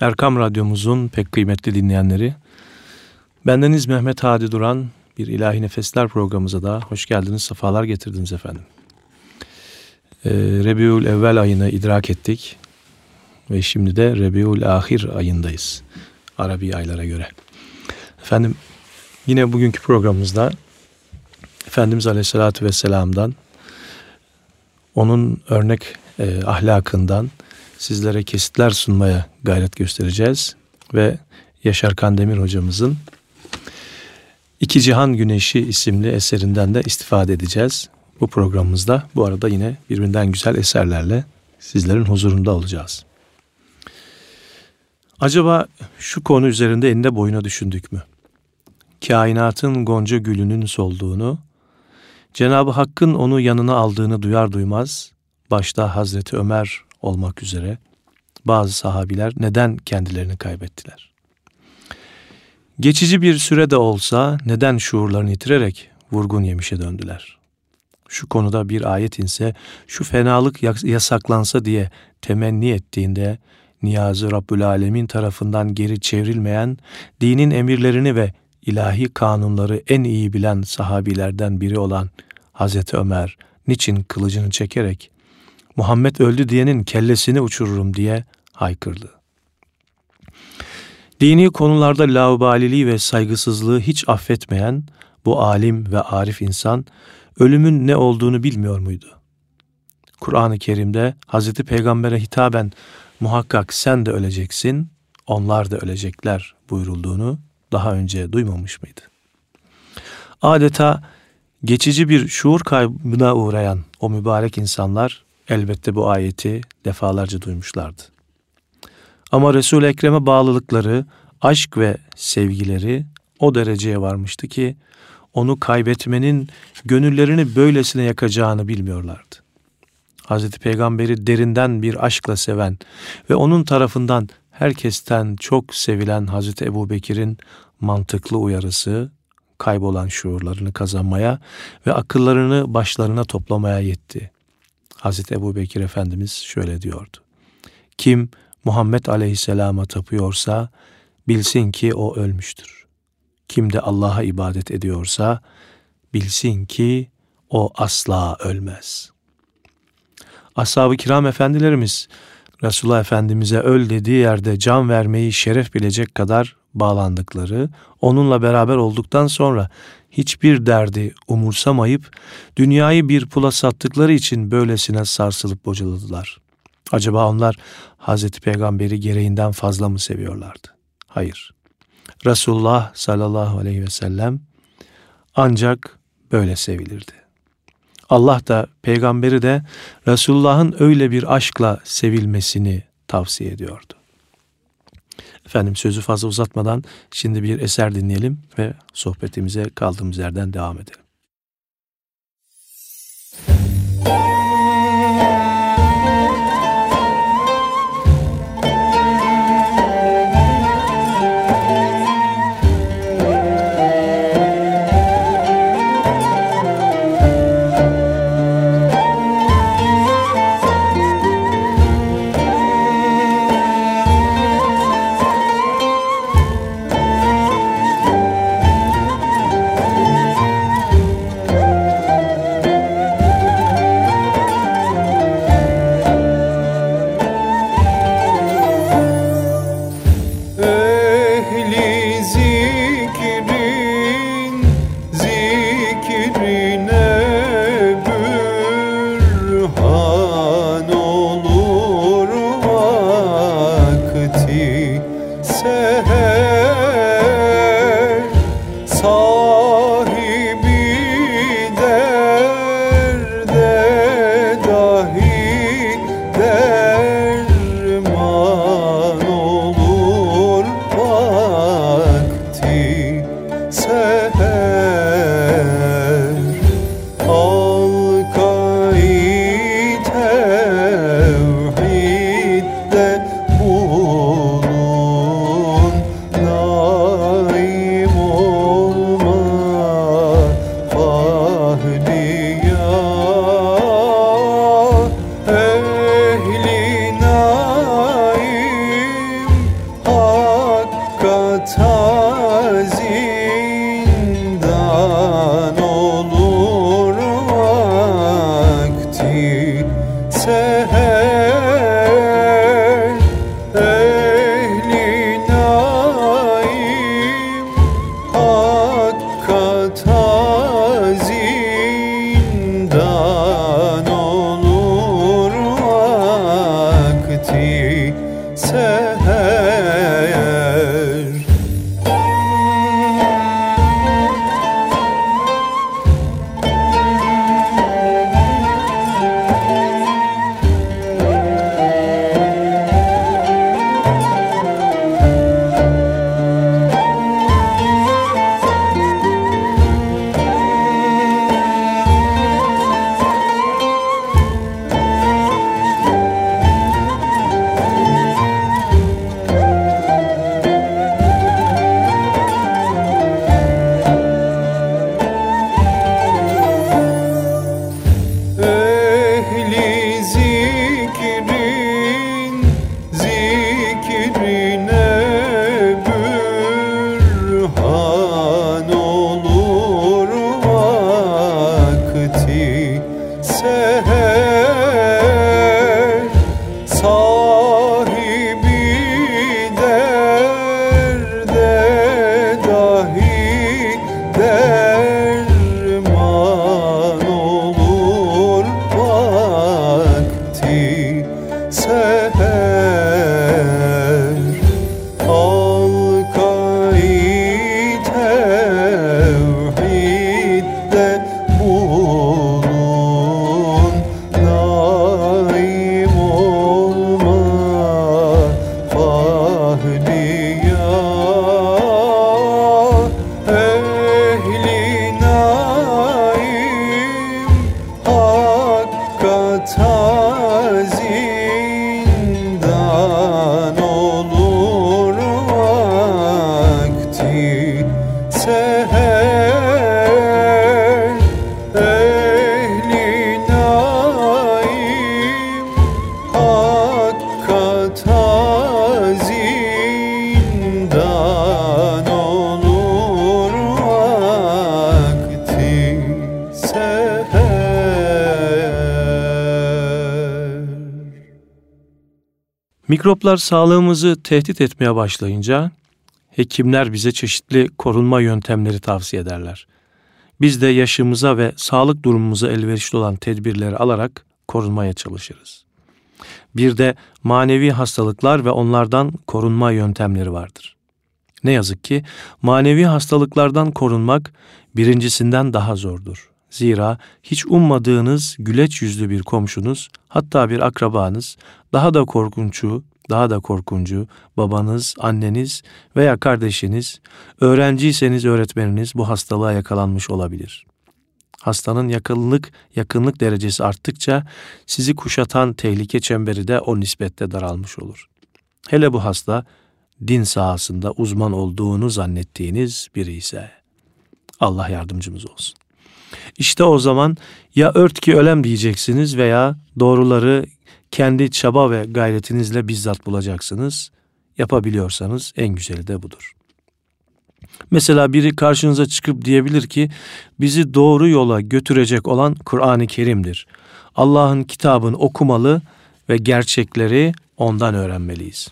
Erkam Radyomuzun pek kıymetli dinleyenleri, bendeniz Mehmet Hadi Duran, bir İlahi Nefesler programımıza da hoş geldiniz, sefalar getirdiniz efendim. Ee, Rebiul Evvel ayını idrak ettik ve şimdi de Rebiul Ahir ayındayız, Arabi aylara göre. Efendim, yine bugünkü programımızda Efendimiz Aleyhisselatü Vesselam'dan, onun örnek e, ahlakından, sizlere kesitler sunmaya gayret göstereceğiz. Ve Yaşar Kandemir hocamızın İki Cihan Güneşi isimli eserinden de istifade edeceğiz. Bu programımızda bu arada yine birbirinden güzel eserlerle sizlerin huzurunda olacağız. Acaba şu konu üzerinde eninde boyuna düşündük mü? Kainatın gonca gülünün solduğunu, Cenab-ı Hakk'ın onu yanına aldığını duyar duymaz, başta Hazreti Ömer olmak üzere bazı sahabiler neden kendilerini kaybettiler? Geçici bir süre de olsa neden şuurlarını yitirerek vurgun yemişe döndüler? Şu konuda bir ayet inse, şu fenalık yasaklansa diye temenni ettiğinde Niyazi Rabbül Alemin tarafından geri çevrilmeyen, dinin emirlerini ve ilahi kanunları en iyi bilen sahabilerden biri olan Hazreti Ömer niçin kılıcını çekerek Muhammed öldü diyenin kellesini uçururum diye haykırdı. Dini konularda laubaliliği ve saygısızlığı hiç affetmeyen bu alim ve arif insan ölümün ne olduğunu bilmiyor muydu? Kur'an-ı Kerim'de Hazreti Peygamber'e hitaben muhakkak sen de öleceksin, onlar da ölecekler buyurulduğunu daha önce duymamış mıydı? Adeta geçici bir şuur kaybına uğrayan o mübarek insanlar elbette bu ayeti defalarca duymuşlardı. Ama Resul-i Ekrem'e bağlılıkları, aşk ve sevgileri o dereceye varmıştı ki onu kaybetmenin gönüllerini böylesine yakacağını bilmiyorlardı. Hazreti Peygamber'i derinden bir aşkla seven ve onun tarafından herkesten çok sevilen Hazreti Ebu Bekir'in mantıklı uyarısı kaybolan şuurlarını kazanmaya ve akıllarını başlarına toplamaya yetti. Hazreti Ebu Bekir Efendimiz şöyle diyordu. Kim Muhammed Aleyhisselam'a tapıyorsa bilsin ki o ölmüştür. Kim de Allah'a ibadet ediyorsa bilsin ki o asla ölmez. Ashab-ı kiram efendilerimiz Resulullah Efendimiz'e öl dediği yerde can vermeyi şeref bilecek kadar bağlandıkları, onunla beraber olduktan sonra hiçbir derdi umursamayıp dünyayı bir pula sattıkları için böylesine sarsılıp bocaladılar. Acaba onlar Hazreti Peygamber'i gereğinden fazla mı seviyorlardı? Hayır. Resulullah sallallahu aleyhi ve sellem ancak böyle sevilirdi. Allah da peygamberi de Resulullah'ın öyle bir aşkla sevilmesini tavsiye ediyordu. Efendim sözü fazla uzatmadan şimdi bir eser dinleyelim ve sohbetimize kaldığımız yerden devam edelim. Mikroplar sağlığımızı tehdit etmeye başlayınca hekimler bize çeşitli korunma yöntemleri tavsiye ederler. Biz de yaşımıza ve sağlık durumumuza elverişli olan tedbirleri alarak korunmaya çalışırız. Bir de manevi hastalıklar ve onlardan korunma yöntemleri vardır. Ne yazık ki manevi hastalıklardan korunmak birincisinden daha zordur. Zira hiç ummadığınız güleç yüzlü bir komşunuz, hatta bir akrabanız, daha da korkunçu, daha da korkuncu babanız, anneniz veya kardeşiniz, öğrenciyseniz öğretmeniniz bu hastalığa yakalanmış olabilir. Hastanın yakınlık, yakınlık derecesi arttıkça sizi kuşatan tehlike çemberi de o nispette daralmış olur. Hele bu hasta din sahasında uzman olduğunu zannettiğiniz biri ise Allah yardımcımız olsun. İşte o zaman ya ört ki ölem diyeceksiniz veya doğruları kendi çaba ve gayretinizle bizzat bulacaksınız. Yapabiliyorsanız en güzeli de budur. Mesela biri karşınıza çıkıp diyebilir ki bizi doğru yola götürecek olan Kur'an-ı Kerim'dir. Allah'ın kitabını okumalı ve gerçekleri ondan öğrenmeliyiz.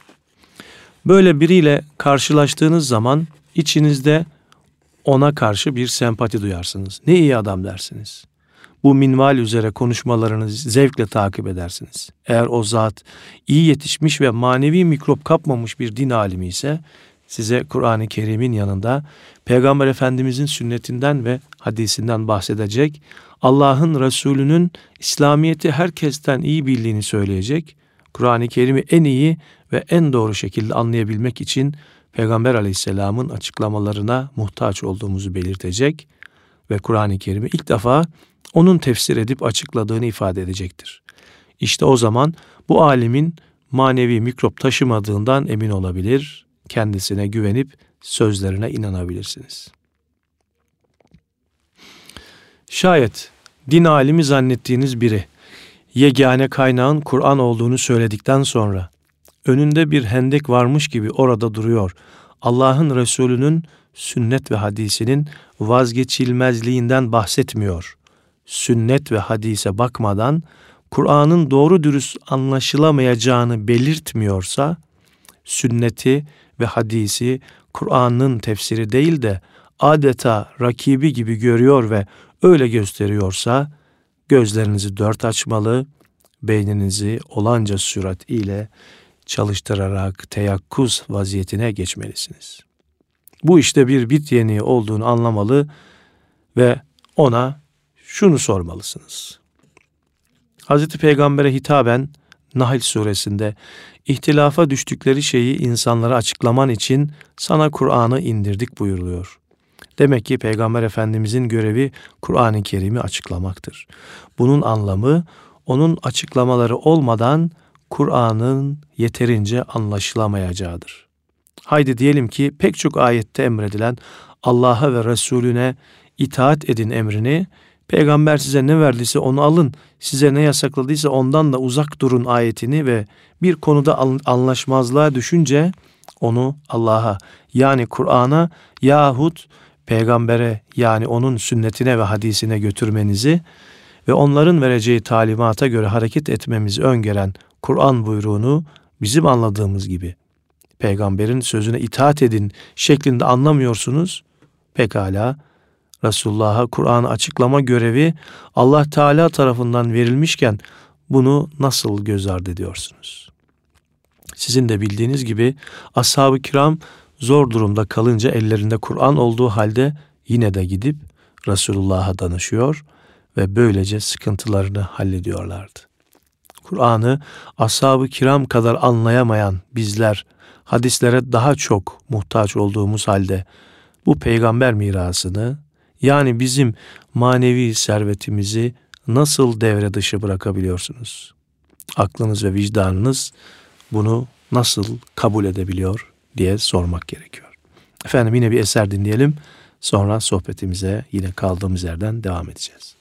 Böyle biriyle karşılaştığınız zaman içinizde ona karşı bir sempati duyarsınız. Ne iyi adam dersiniz. Bu minval üzere konuşmalarını zevkle takip edersiniz. Eğer o zat iyi yetişmiş ve manevi mikrop kapmamış bir din alimi ise size Kur'an-ı Kerim'in yanında Peygamber Efendimizin sünnetinden ve hadisinden bahsedecek, Allah'ın Resulü'nün İslamiyet'i herkesten iyi bildiğini söyleyecek, Kur'an-ı Kerim'i en iyi ve en doğru şekilde anlayabilmek için Peygamber Aleyhisselam'ın açıklamalarına muhtaç olduğumuzu belirtecek ve Kur'an-ı Kerim'i ilk defa onun tefsir edip açıkladığını ifade edecektir. İşte o zaman bu alimin manevi mikrop taşımadığından emin olabilir, kendisine güvenip sözlerine inanabilirsiniz. Şayet din alimi zannettiğiniz biri yegane kaynağın Kur'an olduğunu söyledikten sonra önünde bir hendek varmış gibi orada duruyor. Allah'ın Resulü'nün sünnet ve hadisinin vazgeçilmezliğinden bahsetmiyor. Sünnet ve hadise bakmadan Kur'an'ın doğru dürüst anlaşılamayacağını belirtmiyorsa, sünneti ve hadisi Kur'an'ın tefsiri değil de adeta rakibi gibi görüyor ve öyle gösteriyorsa, gözlerinizi dört açmalı, beyninizi olanca sürat ile çalıştırarak teyakkuz vaziyetine geçmelisiniz. Bu işte bir bit yeniği olduğunu anlamalı ve ona şunu sormalısınız. Hz. Peygamber'e hitaben Nahl suresinde ihtilafa düştükleri şeyi insanlara açıklaman için sana Kur'an'ı indirdik buyuruluyor. Demek ki Peygamber Efendimizin görevi Kur'an-ı Kerim'i açıklamaktır. Bunun anlamı onun açıklamaları olmadan Kur'an'ın yeterince anlaşılamayacağıdır. Haydi diyelim ki pek çok ayette emredilen Allah'a ve Resulüne itaat edin emrini, peygamber size ne verdiyse onu alın, size ne yasakladıysa ondan da uzak durun ayetini ve bir konuda anlaşmazlığa düşünce onu Allah'a yani Kur'an'a yahut peygambere yani onun sünnetine ve hadisine götürmenizi ve onların vereceği talimata göre hareket etmemizi öngören Kur'an buyruğunu bizim anladığımız gibi peygamberin sözüne itaat edin şeklinde anlamıyorsunuz. Pekala Resulullah'a Kur'an'ı açıklama görevi Allah Teala tarafından verilmişken bunu nasıl göz ardı ediyorsunuz? Sizin de bildiğiniz gibi ashab-ı kiram zor durumda kalınca ellerinde Kur'an olduğu halde yine de gidip Resulullah'a danışıyor ve böylece sıkıntılarını hallediyorlardı. Kur'an'ı ashab-ı kiram kadar anlayamayan bizler hadislere daha çok muhtaç olduğumuz halde bu peygamber mirasını yani bizim manevi servetimizi nasıl devre dışı bırakabiliyorsunuz? Aklınız ve vicdanınız bunu nasıl kabul edebiliyor diye sormak gerekiyor. Efendim yine bir eser dinleyelim. Sonra sohbetimize yine kaldığımız yerden devam edeceğiz.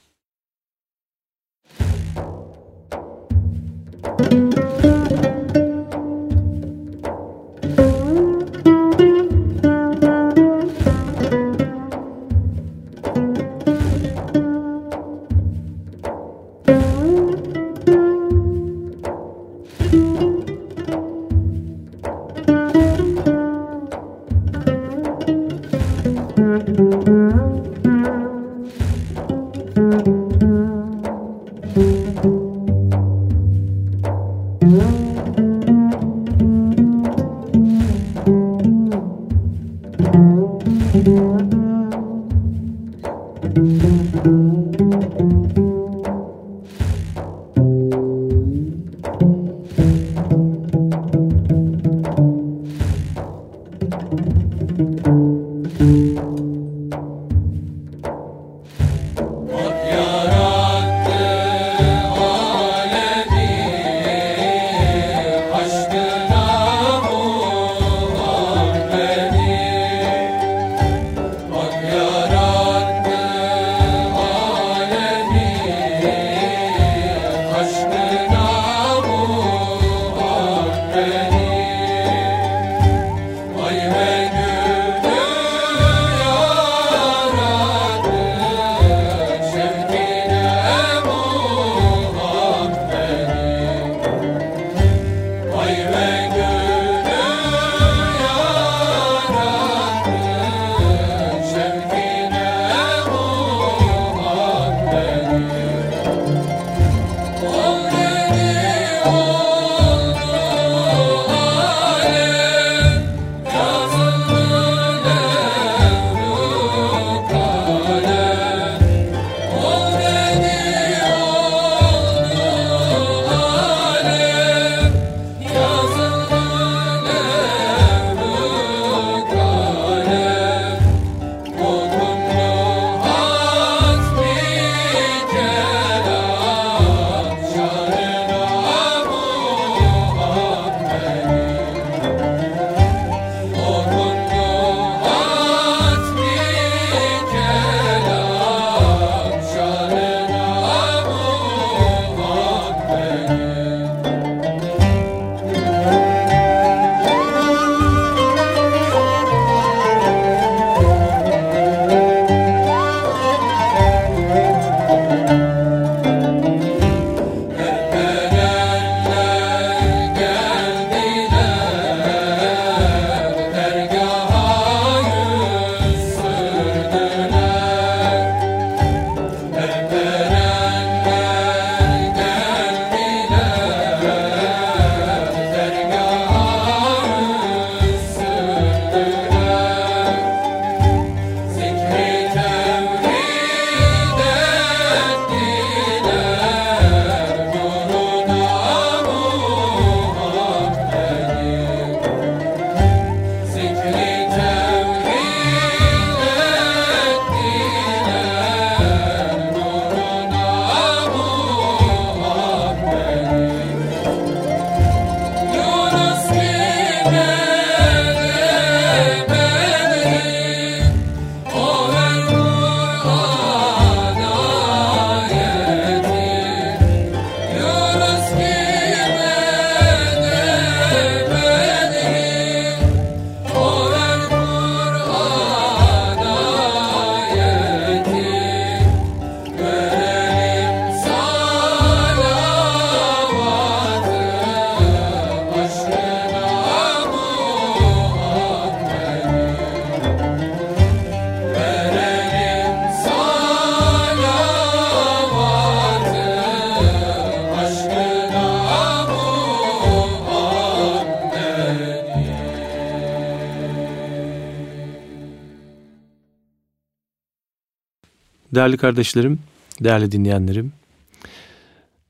Değerli kardeşlerim, değerli dinleyenlerim,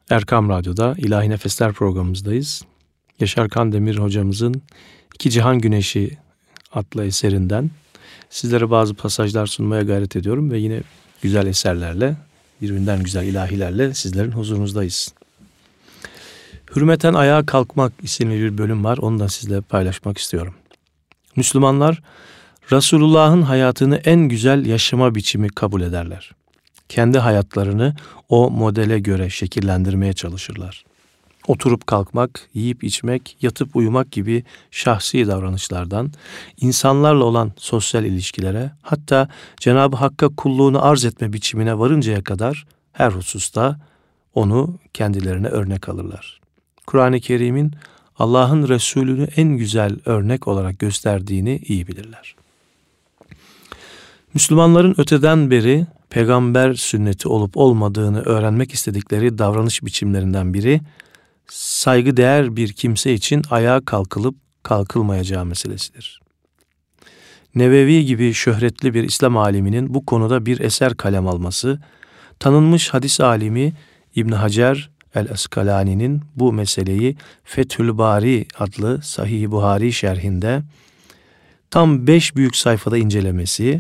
Erkam Radyo'da İlahi Nefesler programımızdayız. Yaşar Kandemir hocamızın İki Cihan Güneşi adlı eserinden sizlere bazı pasajlar sunmaya gayret ediyorum ve yine güzel eserlerle, birbirinden güzel ilahilerle sizlerin huzurunuzdayız. Hürmeten Ayağa Kalkmak isimli bir bölüm var, onu da sizle paylaşmak istiyorum. Müslümanlar Resulullah'ın hayatını en güzel yaşama biçimi kabul ederler. Kendi hayatlarını o modele göre şekillendirmeye çalışırlar. Oturup kalkmak, yiyip içmek, yatıp uyumak gibi şahsi davranışlardan, insanlarla olan sosyal ilişkilere, hatta Cenab-ı Hakk'a kulluğunu arz etme biçimine varıncaya kadar her hususta onu kendilerine örnek alırlar. Kur'an-ı Kerim'in Allah'ın Resulünü en güzel örnek olarak gösterdiğini iyi bilirler. Müslümanların öteden beri peygamber sünneti olup olmadığını öğrenmek istedikleri davranış biçimlerinden biri saygı değer bir kimse için ayağa kalkılıp kalkılmayacağı meselesidir. Nevevi gibi şöhretli bir İslam aliminin bu konuda bir eser kalem alması, tanınmış hadis alimi İbn Hacer el-Eskalani'nin bu meseleyi Fethül Bari adlı Sahih Buhari şerhinde tam beş büyük sayfada incelemesi,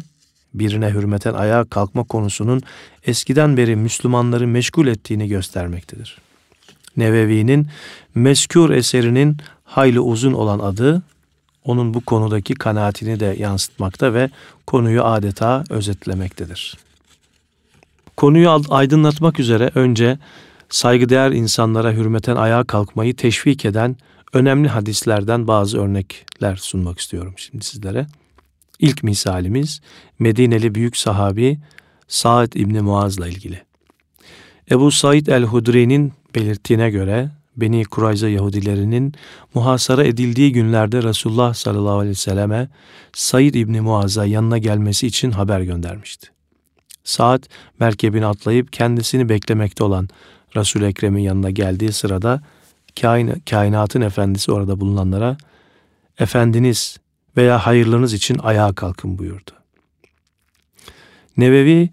birine hürmeten ayağa kalkma konusunun eskiden beri Müslümanları meşgul ettiğini göstermektedir. Nevevi'nin meskûr eserinin hayli uzun olan adı, onun bu konudaki kanaatini de yansıtmakta ve konuyu adeta özetlemektedir. Konuyu aydınlatmak üzere önce saygıdeğer insanlara hürmeten ayağa kalkmayı teşvik eden önemli hadislerden bazı örnekler sunmak istiyorum şimdi sizlere. İlk misalimiz Medineli büyük sahabi Sa'd İbni Muaz'la ilgili. Ebu Said el-Hudri'nin belirttiğine göre Beni Kurayza Yahudilerinin muhasara edildiği günlerde Resulullah sallallahu aleyhi ve selleme Said İbni Muaz'a yanına gelmesi için haber göndermişti. Saat merkebini atlayıp kendisini beklemekte olan resul Ekrem'in yanına geldiği sırada kain, kainatın efendisi orada bulunanlara Efendiniz veya hayırlarınız için ayağa kalkın buyurdu. Nevevi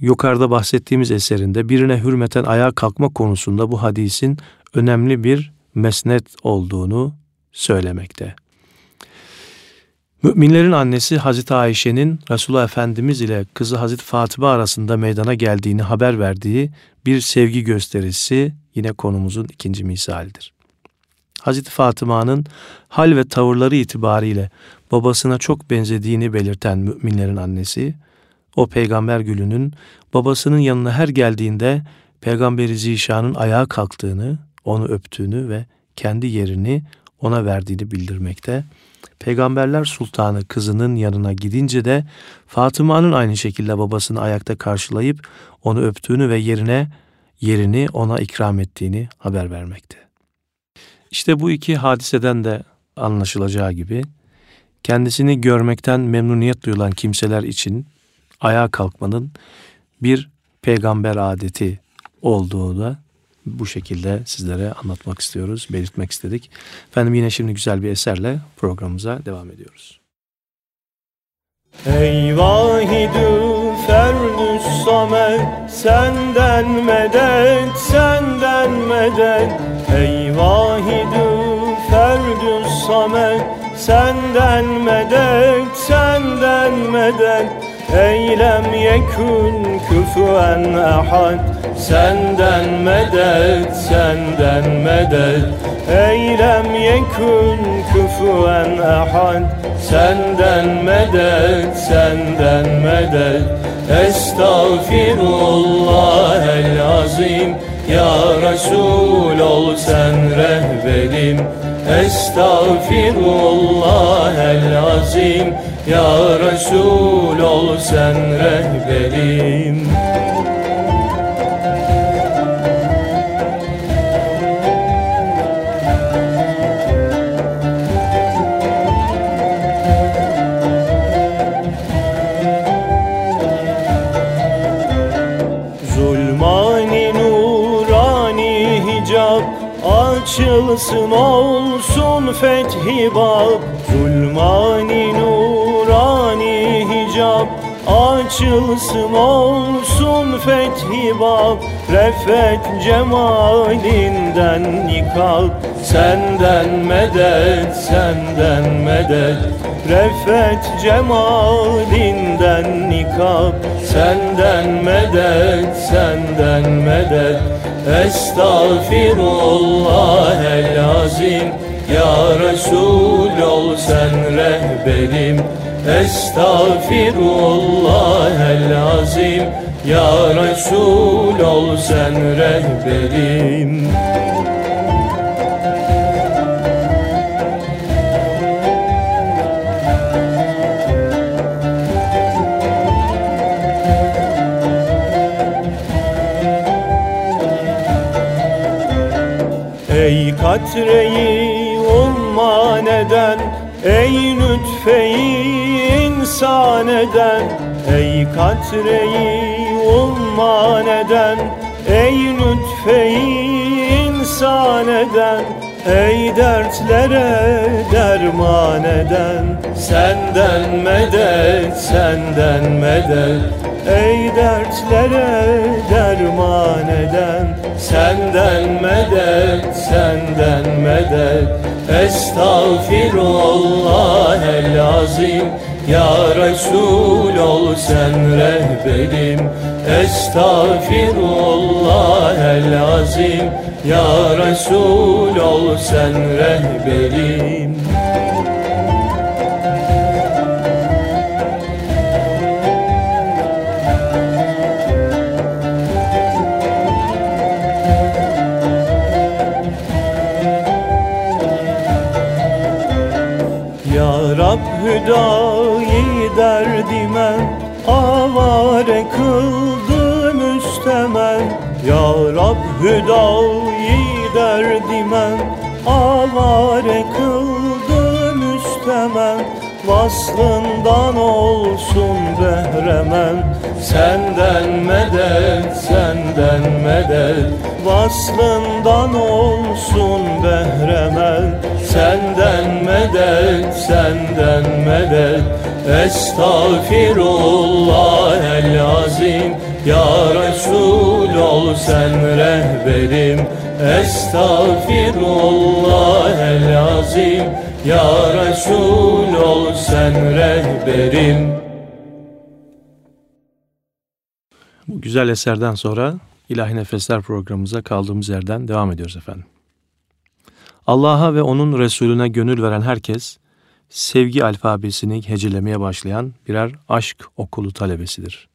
yukarıda bahsettiğimiz eserinde birine hürmeten ayağa kalkma konusunda bu hadisin önemli bir mesnet olduğunu söylemekte. Müminlerin annesi Hazreti Ayşe'nin Resulullah Efendimiz ile kızı Hazreti Fatıma arasında meydana geldiğini haber verdiği bir sevgi gösterisi yine konumuzun ikinci misalidir. Hazreti Fatıma'nın hal ve tavırları itibariyle babasına çok benzediğini belirten müminlerin annesi, o peygamber gülünün babasının yanına her geldiğinde Peygamberi Zişan'ın ayağa kalktığını, onu öptüğünü ve kendi yerini ona verdiğini bildirmekte. Peygamberler Sultanı kızının yanına gidince de Fatıma'nın aynı şekilde babasını ayakta karşılayıp onu öptüğünü ve yerine yerini ona ikram ettiğini haber vermekte. İşte bu iki hadiseden de anlaşılacağı gibi kendisini görmekten memnuniyet duyulan kimseler için ayağa kalkmanın bir peygamber adeti olduğu da bu şekilde sizlere anlatmak istiyoruz, belirtmek istedik. Efendim yine şimdi güzel bir eserle programımıza devam ediyoruz. Ey vahidü ferdüs samet Senden medet, senden medet. Ey vahidü ferdüs samet Senden medet, senden medet Eylem yekun küfüen ahad. Senden medet, senden medet. Eylem yekun küfüen ahad. Senden medet, senden medet. Estağfirullah el azim Ya Resul ol sen rehberim. Estağfirullah el azim Ya Resul ol sen rehberim açılsın olsun fethi bab Zulmani nurani hicab. Açılsın olsun fethi bab Refet cemalinden nikab. Senden medet, senden medet Refet cemalinden nikab. Senden medet, senden medet Estağfirullah el azim Ya Resul ol sen rehberim. Estağfirullah el azim Ya Resul ol sen rehberim katreyi umman eden Ey lütfeyi insan eden. Ey katreyi umman eden Ey lütfeyi insan eden Ey dertlere derman eden Senden medet, senden medet. Ey dertlere derman eden Senden medet, senden medet. Estağfirullah el azim Ya Resul ol sen rehberim. Estağfirullah el azim. Ya Resul ol sen rehberim hüdayi derdime avare kıldı müstemen Vaslından olsun behremen Senden medet, senden medet. Vaslından olsun behremen Senden medet, senden medet. Estağfirullah el azim Ya Resul ol sen rehberim Estağfirullah el azim Ya Resul ol sen rehberim Bu güzel eserden sonra İlahi Nefesler programımıza kaldığımız yerden devam ediyoruz efendim. Allah'a ve onun Resulüne gönül veren herkes, sevgi alfabesini hecelemeye başlayan birer aşk okulu talebesidir.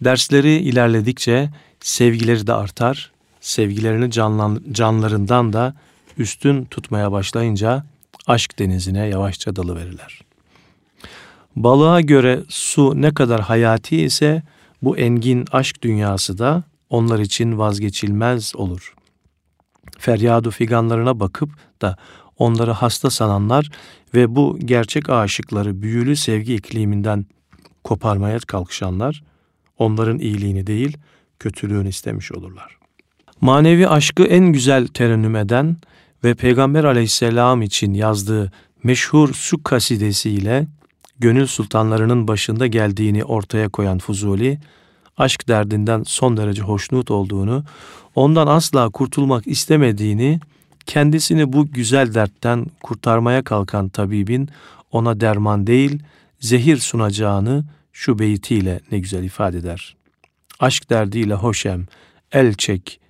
Dersleri ilerledikçe sevgileri de artar, sevgilerini canlan, canlarından da üstün tutmaya başlayınca aşk denizine yavaşça dalıverirler. Balığa göre su ne kadar hayati ise bu engin aşk dünyası da onlar için vazgeçilmez olur. Feryadu figanlarına bakıp da onları hasta sananlar ve bu gerçek aşıkları büyülü sevgi ikliminden koparmaya kalkışanlar onların iyiliğini değil kötülüğünü istemiş olurlar. Manevi aşkı en güzel terennüm eden ve Peygamber aleyhisselam için yazdığı meşhur su kasidesiyle gönül sultanlarının başında geldiğini ortaya koyan Fuzuli, aşk derdinden son derece hoşnut olduğunu, ondan asla kurtulmak istemediğini, kendisini bu güzel dertten kurtarmaya kalkan tabibin ona derman değil, zehir sunacağını şu beytiyle ne güzel ifade eder. Aşk derdiyle hoşem, el çek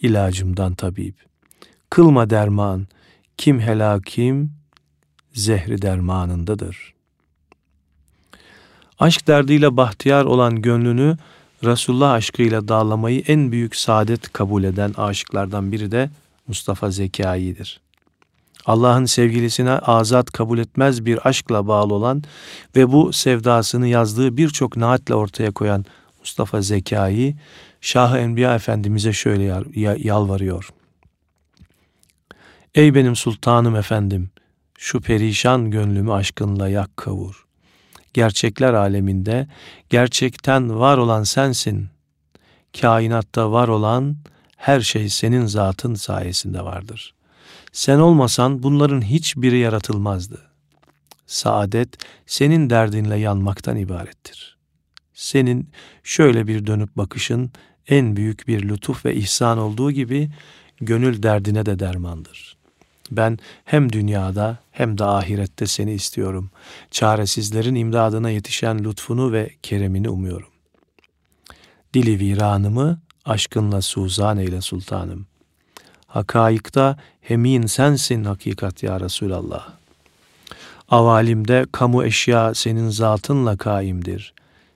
ilacımdan tabip. Kılma derman, kim helakim, zehri dermanındadır.'' Aşk derdiyle bahtiyar olan gönlünü Resulullah aşkıyla dağlamayı en büyük saadet kabul eden aşıklardan biri de Mustafa Zekai'dir. Allah'ın sevgilisine azat kabul etmez bir aşkla bağlı olan ve bu sevdasını yazdığı birçok naatle ortaya koyan Mustafa Zekai, Şah-ı Enbiya Efendimiz'e şöyle yalvarıyor. Ey benim sultanım efendim, şu perişan gönlümü aşkınla yak kavur gerçekler aleminde gerçekten var olan sensin. Kainatta var olan her şey senin zatın sayesinde vardır. Sen olmasan bunların hiçbiri yaratılmazdı. Saadet senin derdinle yanmaktan ibarettir. Senin şöyle bir dönüp bakışın en büyük bir lütuf ve ihsan olduğu gibi gönül derdine de dermandır. Ben hem dünyada hem de ahirette seni istiyorum. Çaresizlerin imdadına yetişen lütfunu ve keremini umuyorum. Dili viranımı aşkınla suzan eyle sultanım. Hakaikta hemin sensin hakikat ya Resulallah. Avalimde kamu eşya senin zatınla kaimdir.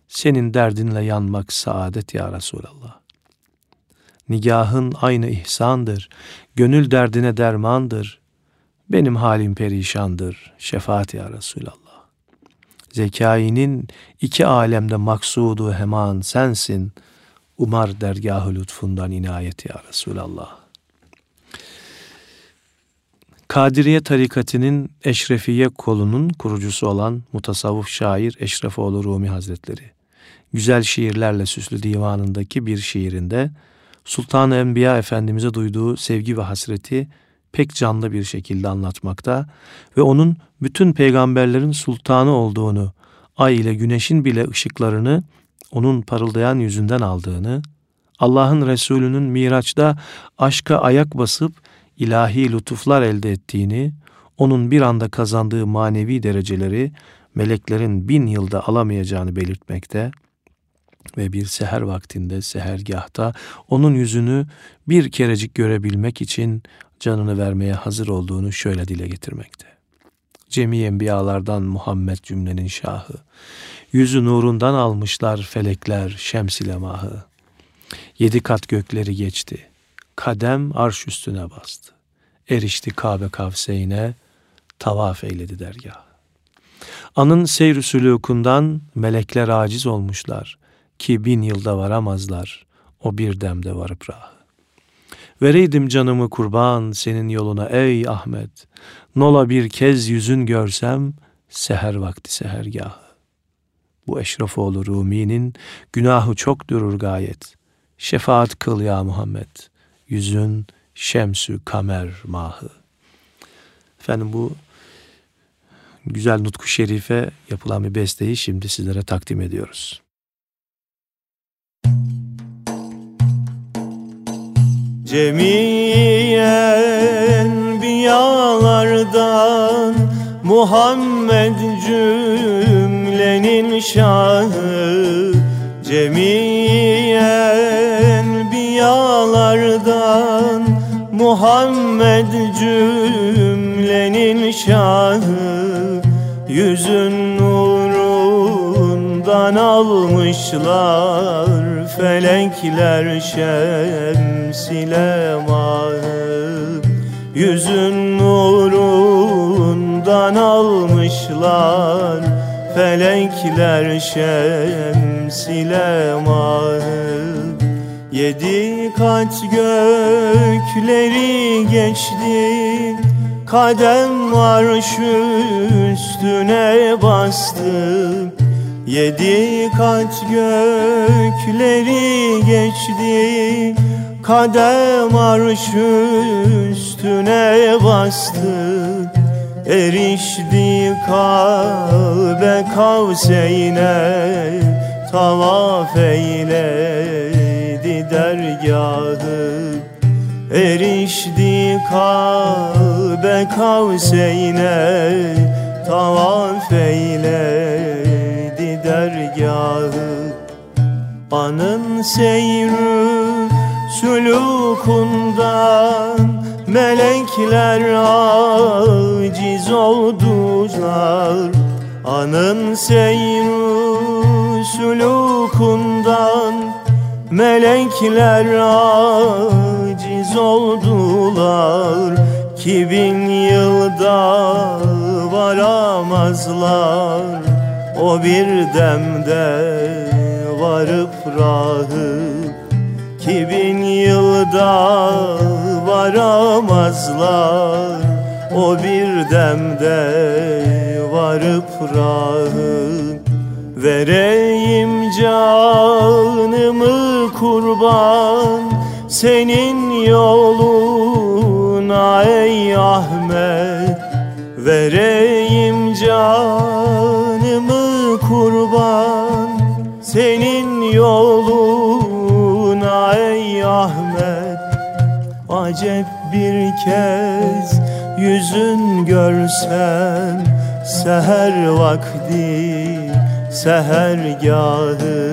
Senin derdinle yanmak saadet ya Resulallah. Nigahın aynı ihsandır, gönül derdine dermandır. Benim halim perişandır. Şefaat ya Resulallah. Zekainin iki alemde maksudu heman sensin. Umar dergahı lütfundan inayet ya Resulallah. Kadiriye tarikatının Eşrefiye kolunun kurucusu olan mutasavvuf şair Eşrefoğlu Rumi Hazretleri. Güzel şiirlerle süslü divanındaki bir şiirinde Sultan-ı Enbiya Efendimiz'e duyduğu sevgi ve hasreti pek canlı bir şekilde anlatmakta ve onun bütün peygamberlerin sultanı olduğunu, ay ile güneşin bile ışıklarını onun parıldayan yüzünden aldığını, Allah'ın Resulü'nün Miraç'ta aşka ayak basıp ilahi lütuflar elde ettiğini, onun bir anda kazandığı manevi dereceleri meleklerin bin yılda alamayacağını belirtmekte ve bir seher vaktinde sehergahta onun yüzünü bir kerecik görebilmek için canını vermeye hazır olduğunu şöyle dile getirmekte. Cemi enbiyalardan Muhammed cümlenin şahı. Yüzü nurundan almışlar felekler şems mahı. Yedi kat gökleri geçti. Kadem arş üstüne bastı. Erişti Kabe kavseyine, tavaf eyledi dergah. Anın seyr sülûkundan melekler aciz olmuşlar ki bin yılda varamazlar, o bir demde varıp rah. Vereydim canımı kurban senin yoluna ey Ahmet, nola bir kez yüzün görsem, seher vakti sehergah. Bu Eşrefoğlu Rumi'nin günahı çok durur gayet. Şefaat kıl ya Muhammed, yüzün şemsü kamer mahı. Efendim bu güzel nutku şerife yapılan bir besteyi şimdi sizlere takdim ediyoruz. Cemiyen biyalardan Muhammed cümlenin şahı Cemiyen biyalardan Muhammed cümlenin şahı Yüzün nurundan almışlar Felekler şems ile mahı Yüzün nurundan almışlar Felekler şems ile mahı Yedi kat gökleri geçti. Kadem arş üstüne bastı. Yedi kat gökleri geçti. Kadem arş üstüne bastı. Erişti Kabe kavseyne Tavaf eyledi dergahı Erişti Kabe kavseyne Tavaf eyledi dergahı. Anın seyrü sulukundan Melekler aciz oldular. Anın seyrü sulukundan Melekler aciz oldular. Ki bin yılda varamazlar. O bir demde varıp rahı. Ki bin yılda varamazlar. O bir demde varıp rahı Vereyim canımı kurban Senin yoluna ey Ahmet. Vereyim canımı kurban Senin yoluna ey Ahmet. Acep bir kez yüzün görsem Seher vakti sehergahı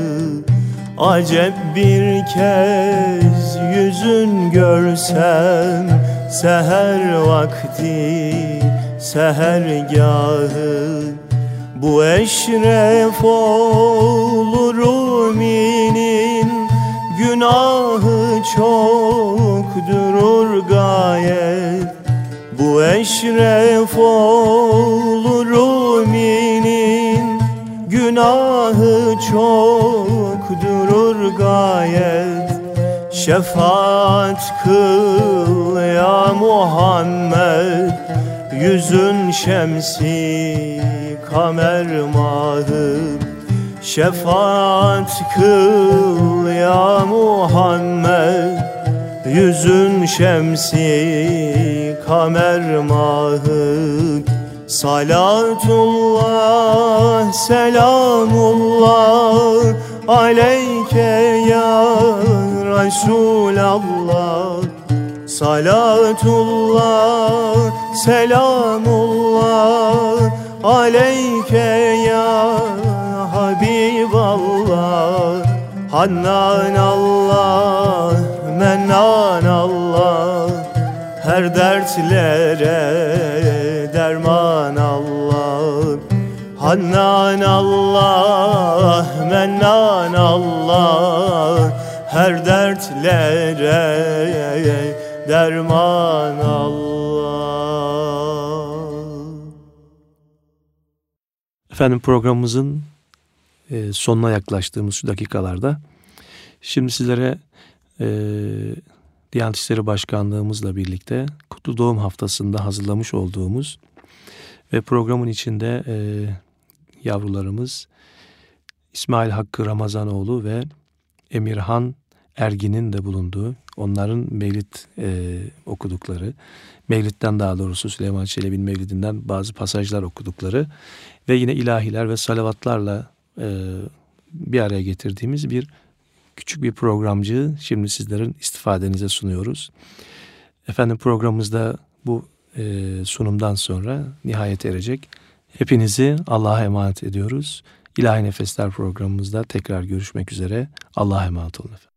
Acep bir kez yüzün görsem Seher vakti sehergahı. Bu eşref olur Rumi'nin Günahı çok durur gayet. Bu eşref olur Rumi'nin Günahı çok durur gayet. Şefaat kıl ya Muhammed. Yüzün şemsi kamer mahı Şefaat kıl ya Muhammed. Yüzün şemsi kamer mahı Salatullah selamullah Aleyke ya Resulallah. Salatullah selamullah Aleyke ya Habiballah. Hannan Allah Mennan Allah. Her dertlere derman Allah Hannan Allah Mennan Allah. Her dertlere derman Allah. Efendim programımızın e, sonuna yaklaştığımız şu dakikalarda şimdi sizlere e, Diyanet İşleri Başkanlığımızla birlikte Kutlu Doğum Haftası'nda hazırlamış olduğumuz ve programın içinde e, yavrularımız İsmail Hakkı Ramazanoğlu ve Emirhan Ergin'in de bulunduğu, onların mevlid e, okudukları, mevlidden daha doğrusu Süleyman Çelebi'nin mevlidinden bazı pasajlar okudukları ve yine ilahiler ve salavatlarla e, bir araya getirdiğimiz bir küçük bir programcı şimdi sizlerin istifadenize sunuyoruz. Efendim programımızda bu e, sunumdan sonra nihayet erecek. Hepinizi Allah'a emanet ediyoruz. İlahi Nefesler programımızda tekrar görüşmek üzere. Allah'a emanet olun efendim.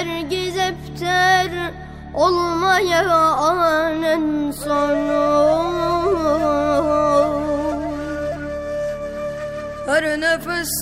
Herkes hepter olmayanın sonu. Her nefeste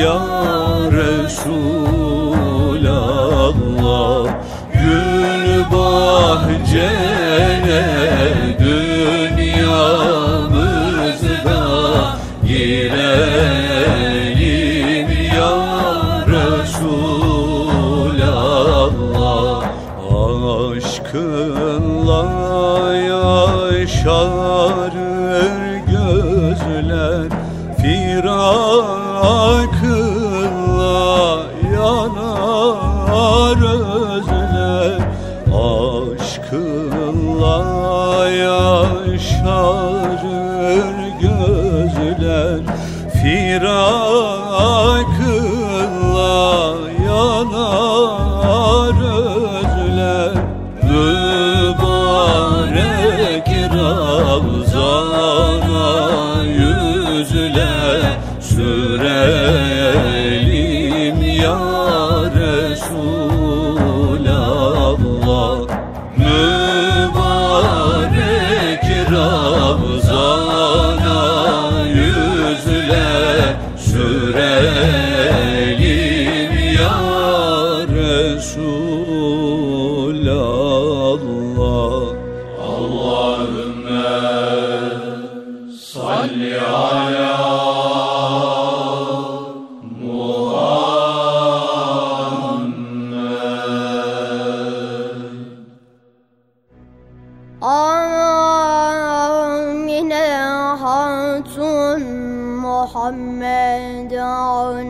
ya Resulallah Gül bahçene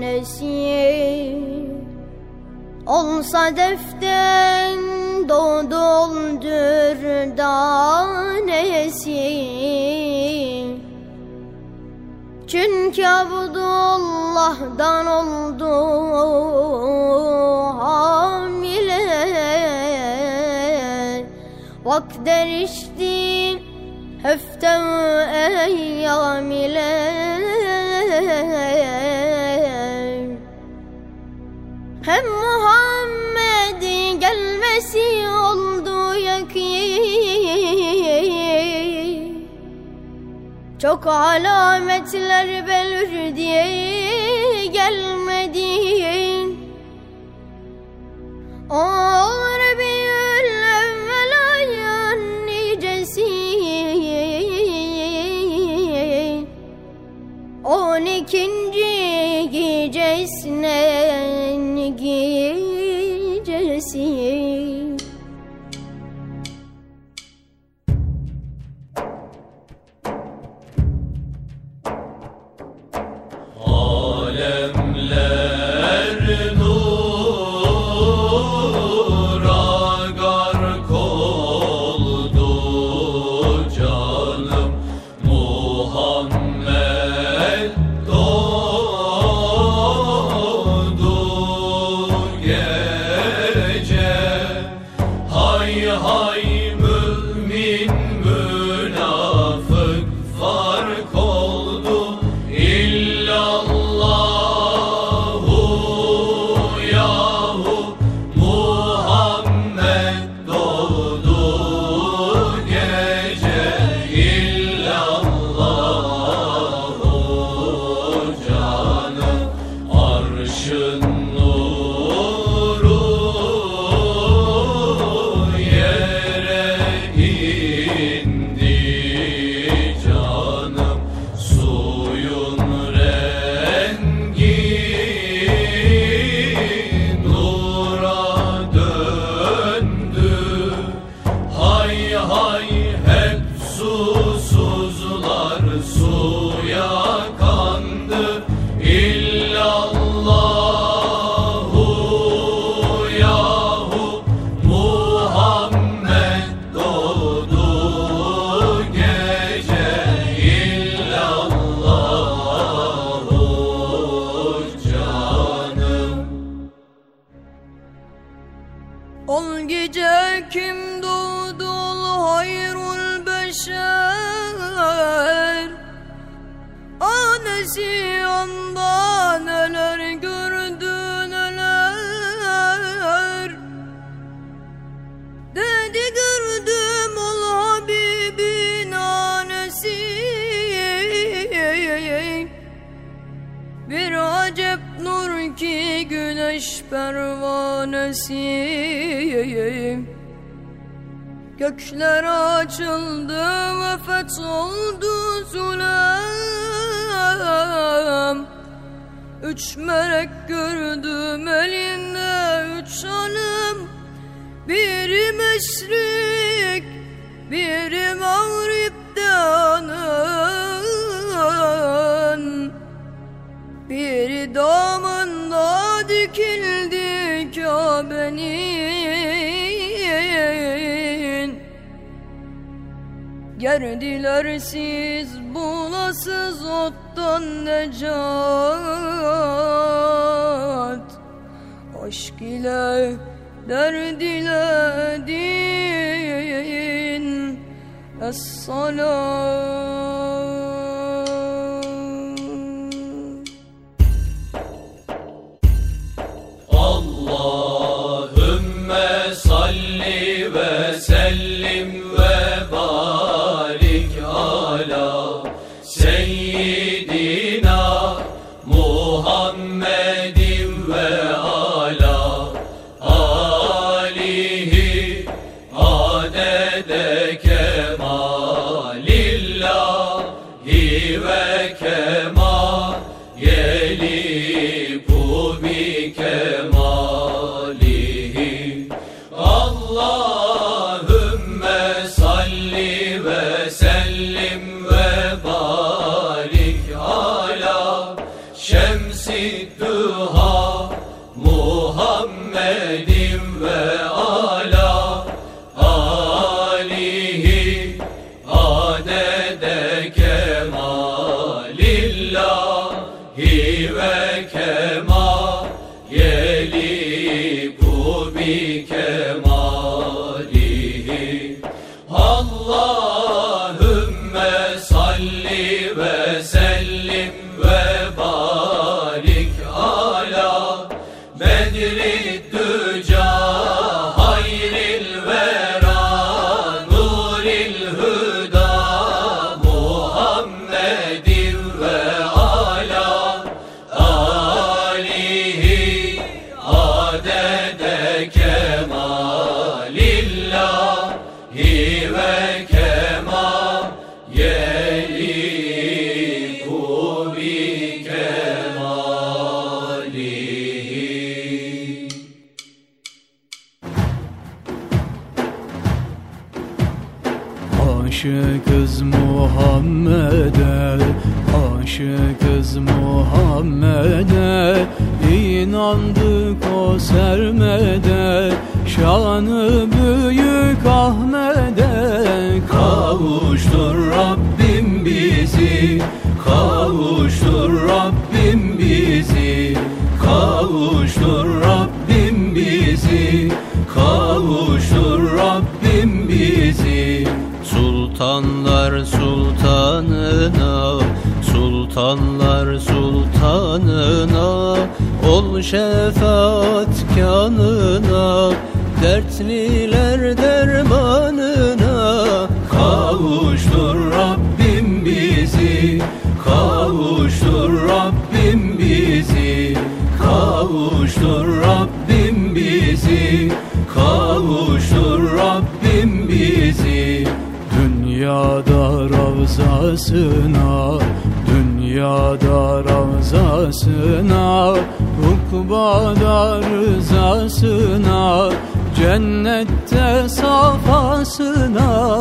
annesi Olsa deften doğduldur danesi Çünkü Abdullah'dan oldu hamile. Vak derişti höftem eyyam ile Hem Muhammed'in gelmesi oldu yakin Çok alametler belirdi gelmedin. O Melek gördüm elinde üç hanım Biri meşrik, biri mağripte anın biri damında dikildi Kabe'nin. Gerdiler siz bulasız ottan necat. Aşk ile derd ile din. Es-salam we can. Şanı büyük Ahmet'e Kavuştur Rabbim bizi Kavuştur Rabbim bizi Kavuştur Rabbim bizi Kavuştur Rabbim bizi. Sultanlar sultanına Sultanlar sultanına Ol şefaat kanına Dertliler dermanına Kavuştur Rabbim bizi Kavuştur Rabbim bizi Kavuştur Rabbim bizi Kavuştur Rabbim bizi. Dünyada ravzasına Dünyada ravzasına Ukbada rızasına Cennette safasına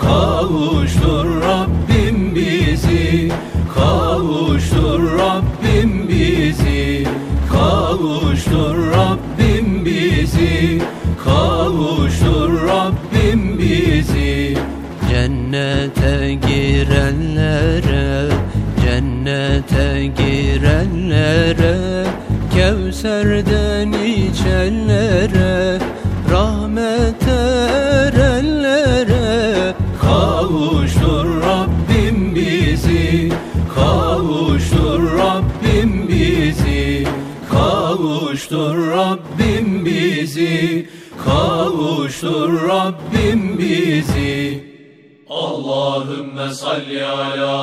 Kavuştur Rabbim bizi Kavuştur Rabbim bizi Kavuştur Rabbim bizi Kavuştur Rabbim bizi. Cennete girenlere Cennete girenlere Kevser'den içenlere Allahümme salli ala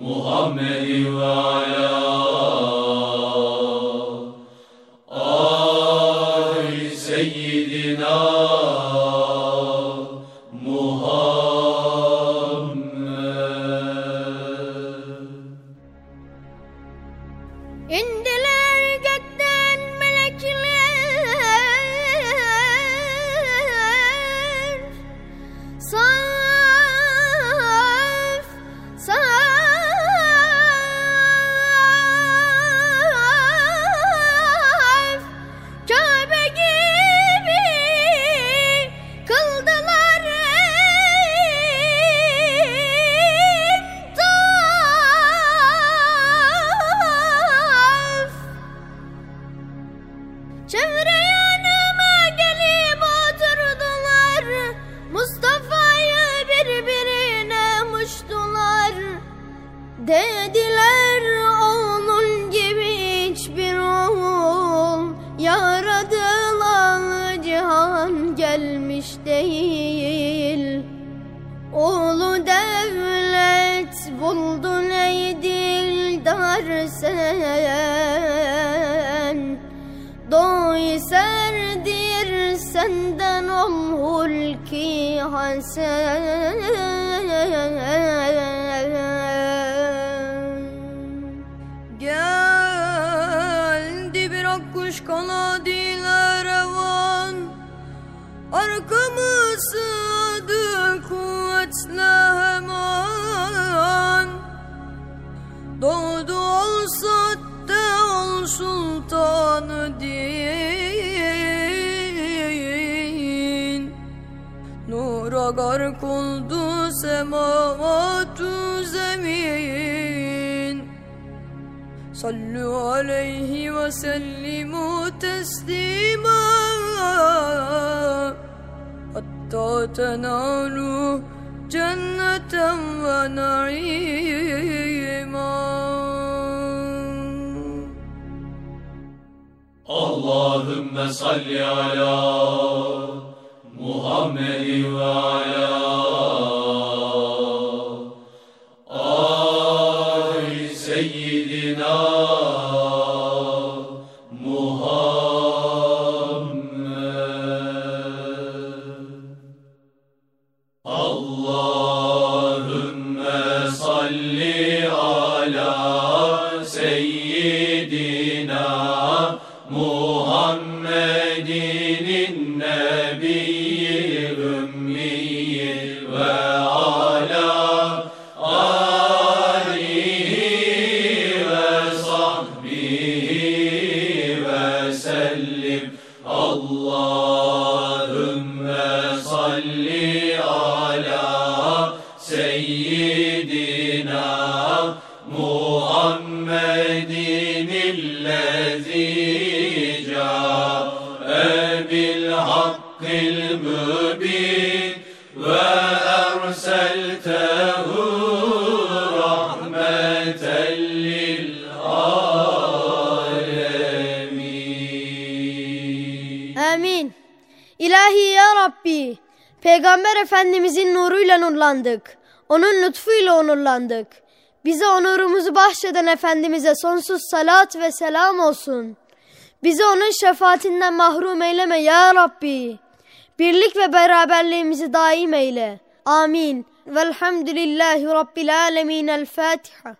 Muhammed ve ala Allahümme salli ala Muhammed ve ala Peygamber Efendimizin nuruyla nurlandık. Onun lütfuyla onurlandık. Bize onurumuzu bahşeden Efendimiz'e sonsuz salat ve selam olsun. Bizi onun şefaatinden mahrum eyleme ya Rabbi. Birlik ve beraberliğimizi daim eyle. Amin. Velhamdülillahi Rabbil alemin. El Fatiha.